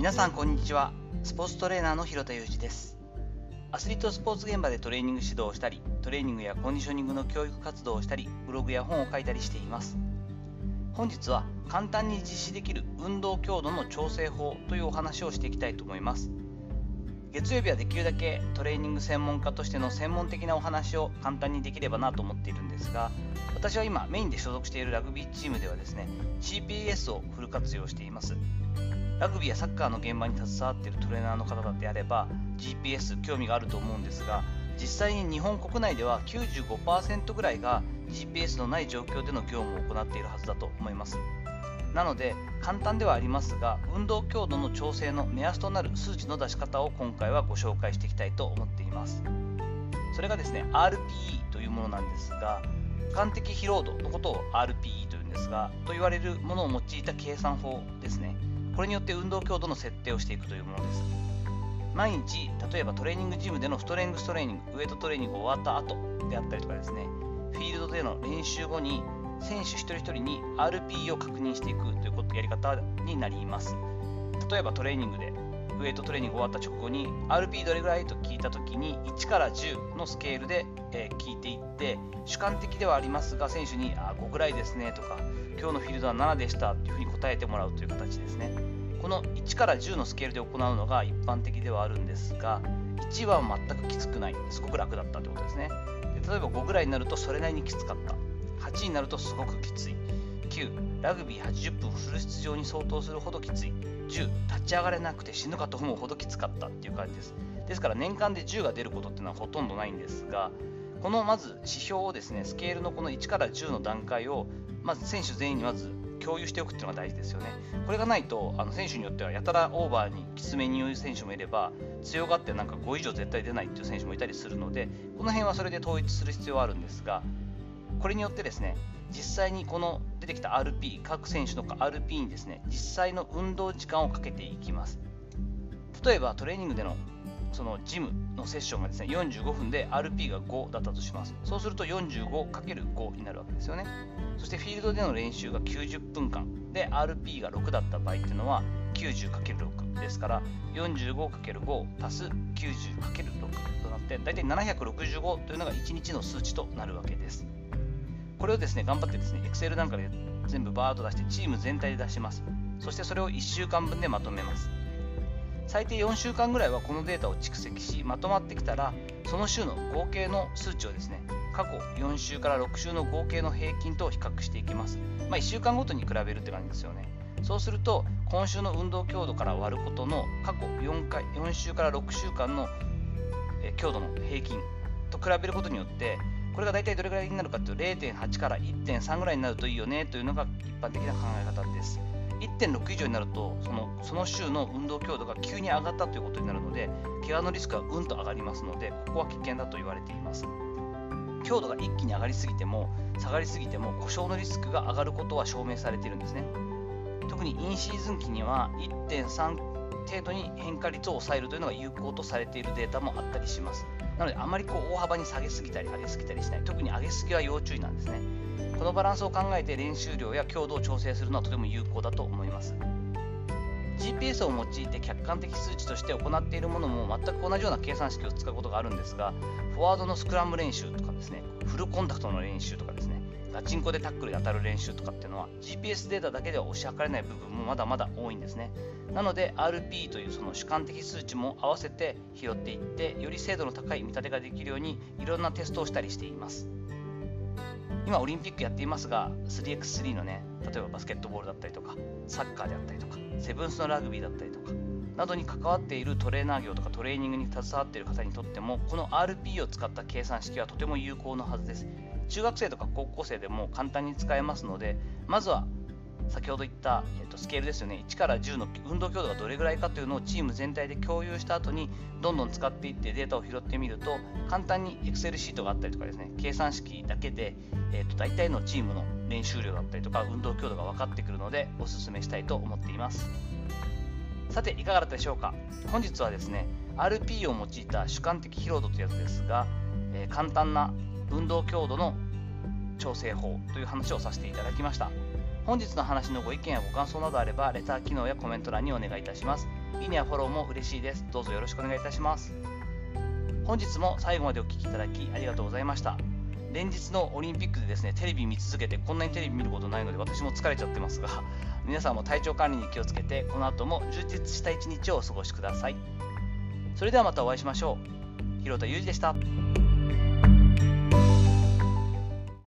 皆さんこんにちは。スポーツトレーナーの広田裕二です。アスリートスポーツ現場でトレーニング指導をしたりトレーニングやコンディショニングの教育活動をしたりブログや本を書いたりしています。本日は簡単に実施できる運動強度の調整法というお話をしていきたいと思います。月曜日はできるだけトレーニング専門家としての専門的なお話を簡単にできればなと思っているんですが私は今メインで所属しているラグビーチームではですね CPS をフル活用しています。ラグビーやサッカーの現場に携わっているトレーナーの方であれば GPS 興味があると思うんですが実際に日本国内では95%ぐらいが GPS のない状況での業務を行っているはずだと思います。なので簡単ではありますが運動強度の調整の目安となる数値の出し方を今回はご紹介していきたいと思っています。それがですね RPE というものなんですが俯瞰的疲労度のことを RPE というんですがと言われるものを用いた計算法ですね。これによって運動強度の設定をしていくというものです。毎日例えばトレーニングジムでのストレングストレーニングウエイトトレーニング終わった後であったりとかですね。フィールドでの練習後に選手一人一人に RP を確認していくということやり方になります。例えばトレーニングでウエイトトレーニング終わった直後に RP どれぐらいと聞いた時に1から10のスケールで、え、聞いていって主観的ではありますが選手にあ5ぐらいですねとか今日のフィールドは7でしたというふうに答えてもらうという形ですね。この1から10のスケールで行うのが一般的ではあるんですが1は全くきつくない。すごく楽だったということですね。で例えば5ぐらいになるとそれなりにきつかった。8になるとすごくきつい。9ラグビー80分フル出場に相当するほどきつい10立ち上がれなくて死ぬかと思うほどきつかったっていう感じですですから年間で10が出ることっていうのはほとんどないんですがこのまず指標をですねスケールのこの1から10の段階をまず選手全員にまず共有しておくっていうのが大事ですよね。これがないとあの選手によってはやたらオーバーにきつめに言う選手もいれば強がってなんか5以上絶対出ないっていう選手もいたりするのでこの辺はそれで統一する必要はあるんですがこれによってですね実際にこの出てきた RP 各選手の RP にですね実際の運動時間をかけていきます。例えばトレーニングでのそのジムのセッションがですね45分で RP が5だったとします。そうすると 45×5 になるわけですよね。そしてフィールドでの練習が90分間で RP が6だった場合っていうのは 90×6 ですから 45×5 足す 90×6 となって大体765というのが1日の数値となるわけです。これをですね頑張ってですね Excel なんかで全部バーッと出してチーム全体で出します。そしてそれを1週間分でまとめます。最低4週間ぐらいはこのデータを蓄積しまとまってきたらその週の合計の数値をですね過去4週から6週の合計の平均と比較していきます、まあ、1週間ごとに比べるって感じですよね。そうすると今週の運動強度から割ることの過去4回4週から6週間の強度の平均と比べることによってこれが大体どれぐらいになるかというと0.8から1.3ぐらいになるといいよねというのが一般的な考え方です。1.6以上になるとそのその週の運動強度が急に上がったということになるので怪我のリスクはうんと上がりますのでここは危険だと言われています。強度が一気に上がりすぎても下がりすぎても故障のリスクが上がることは証明されているんですね。特にインシーズン期には1.3程度に変化率を抑えるというのが有効とされているデータもあったりします。なのであまりこう大幅に下げすぎたり上げすぎたりしない。特に上げすぎは要注意なんですね。このバランスを考えて練習量や強度を調整するのはとても有効だと思います。GPS を用いて客観的数値として行っているものも全く同じような計算式を使うことがあるんですがフォワードのスクラム練習とかですね。フルコンタクトの練習とかですね。ガチンコでタックルで当たる練習とかっていうのは GPS データだけでは押し量れない部分もまだまだ多いんですね。なので RP というその主観的数値も合わせて拾っていってより精度の高い見立てができるようにいろんなテストをしたりしています。今オリンピックやっていますが 3x3 のね例えばバスケットボールだったりとかサッカーであったりとかセブンスのラグビーだったりとかなどに関わっているトレーナー業とかトレーニングに携わっている方にとってもこの RP を使った計算式はとても有効なはずです。中学生とか高校生でも簡単に使えますのでまずは先ほど言った、えー、とスケールですよね。1から10の運動強度がどれぐらいかというのをチーム全体で共有した後にどんどん使っていってデータを拾ってみると簡単に Excel シートがあったりとかですね計算式だけで、えー、と大体のチームの練習量だったりとか運動強度が分かってくるのでおすすめしたいと思っています。さていかがだったでしょうか？本日はですね RP を用いた主観的疲労度というやつですが、えー、簡単な運動強度の調整法という話をさせていただきました本日の話のご意見やご感想などあれば、レター機能やコメント欄にお願いいたします。いいねやフォローも嬉しいです。どうぞよろしくお願いいたします。本日も最後までお聴きいただきありがとうございました。連日のオリンピックでですね、テレビ見続けてこんなにテレビ見ることないので私も疲れちゃってますが、皆さんも体調管理に気をつけて、この後も充実した一日をお過ごしください。それではまたお会いしましょう。広田裕二でした。